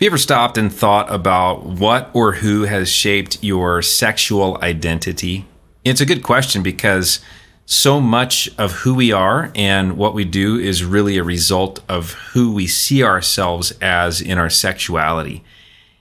you ever stopped and thought about what or who has shaped your sexual identity? It's a good question because so much of who we are and what we do is really a result of who we see ourselves as in our sexuality.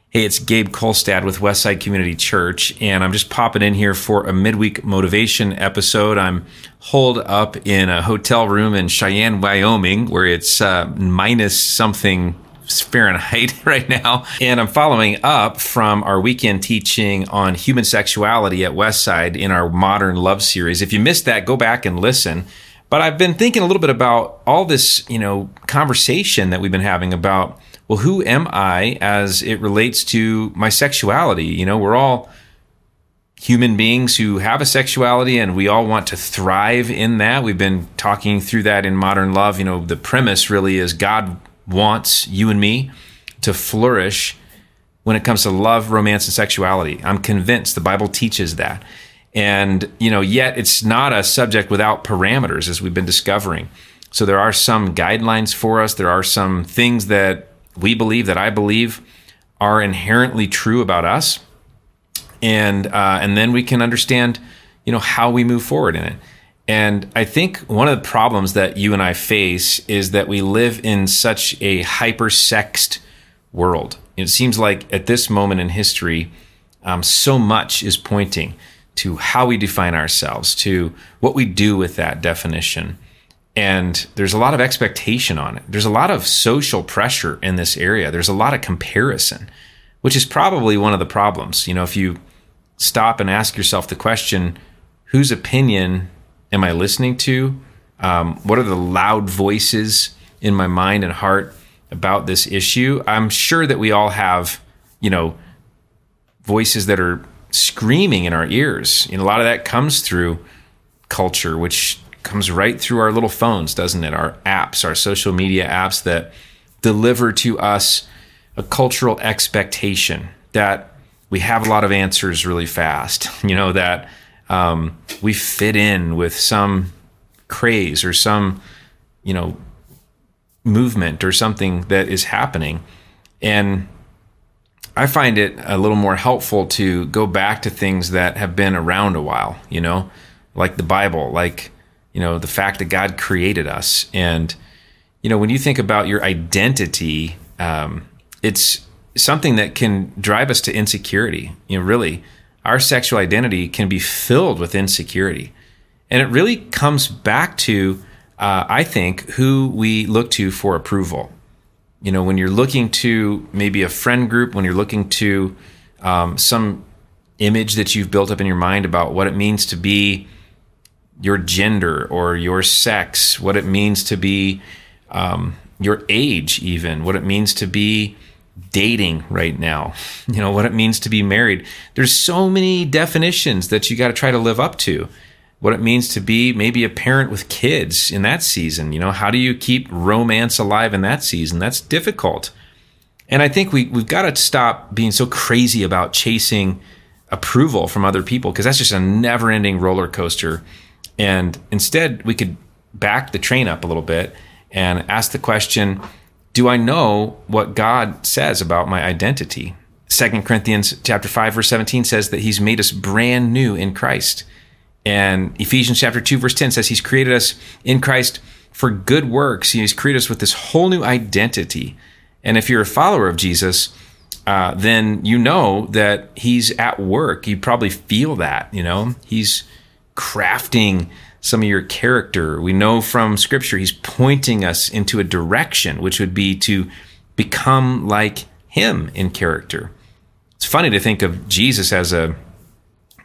Hey, it's Gabe Kolstad with Westside Community Church, and I'm just popping in here for a midweek motivation episode. I'm holed up in a hotel room in Cheyenne, Wyoming, where it's uh, minus something Fahrenheit right now. And I'm following up from our weekend teaching on human sexuality at Westside in our Modern Love series. If you missed that, go back and listen. But I've been thinking a little bit about all this, you know, conversation that we've been having about well, who am I as it relates to my sexuality? You know, we're all human beings who have a sexuality and we all want to thrive in that. We've been talking through that in modern love. You know, the premise really is God wants you and me to flourish when it comes to love, romance, and sexuality. I'm convinced the Bible teaches that. And, you know, yet it's not a subject without parameters, as we've been discovering. So there are some guidelines for us. There are some things that we believe that I believe are inherently true about us, and uh, and then we can understand, you know, how we move forward in it. And I think one of the problems that you and I face is that we live in such a hyper-sexed world. It seems like at this moment in history, um, so much is pointing to how we define ourselves, to what we do with that definition and there's a lot of expectation on it. There's a lot of social pressure in this area. There's a lot of comparison, which is probably one of the problems. You know, if you stop and ask yourself the question, whose opinion am I listening to? Um, what are the loud voices in my mind and heart about this issue? I'm sure that we all have, you know, voices that are screaming in our ears. And a lot of that comes through culture, which comes right through our little phones, doesn't it? Our apps, our social media apps that deliver to us a cultural expectation that we have a lot of answers really fast. You know that um, we fit in with some craze or some, you know, movement or something that is happening, and I find it a little more helpful to go back to things that have been around a while. You know, like the Bible, like you know, the fact that God created us. And, you know, when you think about your identity, um, it's something that can drive us to insecurity. You know, really, our sexual identity can be filled with insecurity. And it really comes back to, uh, I think, who we look to for approval. You know, when you're looking to maybe a friend group, when you're looking to um, some image that you've built up in your mind about what it means to be your gender or your sex, what it means to be um, your age, even what it means to be dating right now, you know, what it means to be married. There's so many definitions that you got to try to live up to. What it means to be maybe a parent with kids in that season. You know, how do you keep romance alive in that season? That's difficult. And I think we, we've got to stop being so crazy about chasing approval from other people because that's just a never ending roller coaster and instead, we could back the train up a little bit and ask the question Do I know what God says about my identity? 2 Corinthians chapter 5 verse 17 says that he's made us brand new in Christ. And Ephesians chapter 2 verse 10 says he's created us in Christ for good works. He's created us with this whole new identity. And if you're a follower of Jesus, uh, then you know that he's at work. You probably feel that, you know, he's crafting some of your character. We know from scripture he's pointing us into a direction, which would be to become like him in character. It's funny to think of Jesus as a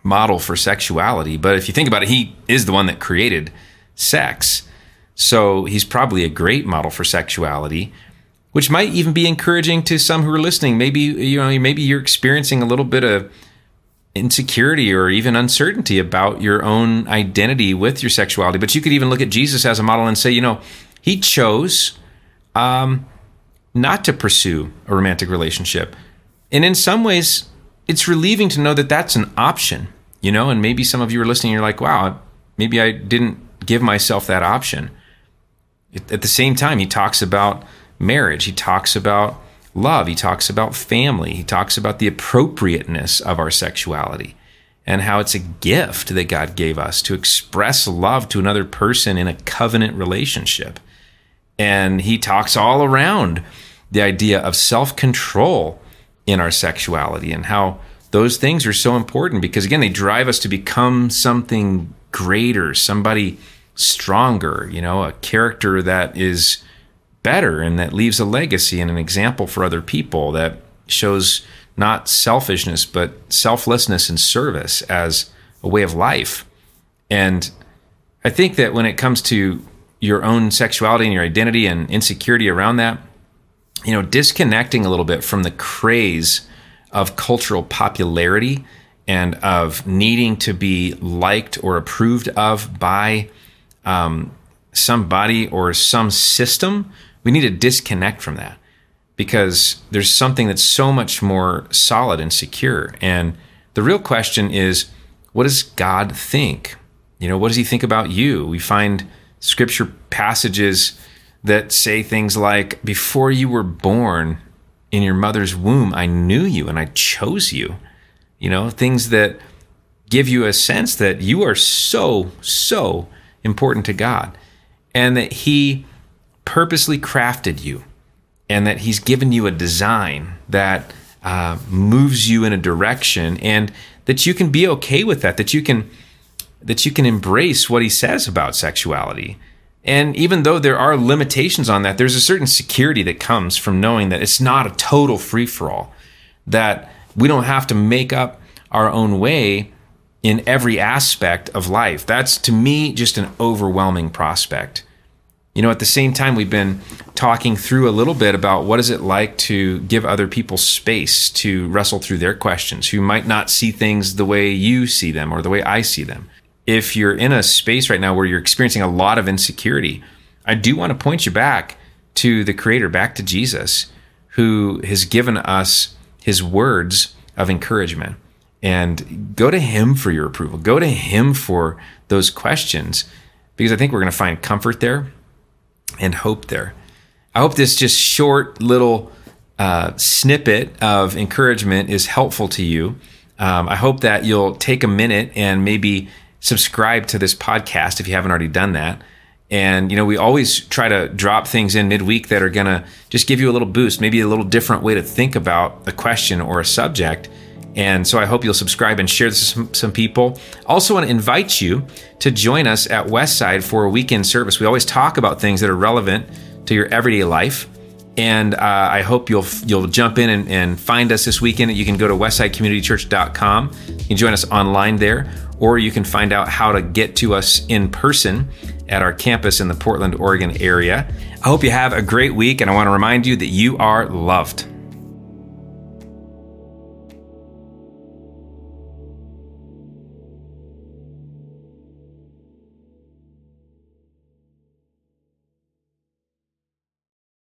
model for sexuality, but if you think about it, he is the one that created sex. So he's probably a great model for sexuality, which might even be encouraging to some who are listening. Maybe you know, maybe you're experiencing a little bit of insecurity or even uncertainty about your own identity with your sexuality. But you could even look at Jesus as a model and say, you know, he chose um, not to pursue a romantic relationship. And in some ways, it's relieving to know that that's an option, you know, and maybe some of you are listening, you're like, wow, maybe I didn't give myself that option. At the same time, he talks about marriage, he talks about love. He talks about family. He talks about the appropriateness of our sexuality and how it's a gift that God gave us to express love to another person in a covenant relationship. And he talks all around the idea of self control in our sexuality and how those things are so important because, again, they drive us to become something greater, somebody stronger, you know, a character that is better and that leaves a legacy and an example for other people that shows not selfishness, but selflessness and service as a way of life. And I think that when it comes to your own sexuality and your identity and insecurity around that, you know, disconnecting a little bit from the craze of cultural popularity and of needing to be liked or approved of by um, somebody or some system, we need to disconnect from that because there's something that's so much more solid and secure. And the real question is, what does God think? You know, what does He think about you? We find scripture passages that say things like, Before you were born in your mother's womb, I knew you and I chose you. You know, things that give you a sense that you are so, so important to God and that He purposely crafted you and that He's given you a design that uh, moves you in a direction and that you can be okay with that, that you can that you can embrace what he says about sexuality and even though there are limitations on that, there's a certain security that comes from knowing that it's not a total free for all, that we don't have to make up our own way in every aspect of life. That's to me just an overwhelming prospect. You know, at the same time, we've been talking through a little bit about what is it like to give other people space to wrestle through their questions who might not see things the way you see them or the way I see them if you're in a space right now where you're experiencing a lot of insecurity, I do want to point you back to the Creator, back to Jesus, who has given us his words of encouragement. And go to him for your approval. Go to him for those questions because I think we're going to find comfort there and hope there. I hope this just short little uh, snippet of encouragement is helpful to you. Um, I hope that you'll take a minute and maybe subscribe to this podcast if you haven't already done that. And, you know, we always try to drop things in midweek that are going to just give you a little boost, maybe a little different way to think about a question or a subject. And so I hope you'll subscribe and share this with some, people. Also, want to invite you to join us at Westside for a weekend service. We always talk about things that are relevant to your everyday life. And uh, I hope you'll you'll jump in and, and find us this weekend. You can go to westsidecommunitychurch.com. You can join us online there or you can find out how to get to us in person at our campus in the Portland, Oregon area. I hope you have a great week, and I want to remind you that you are loved.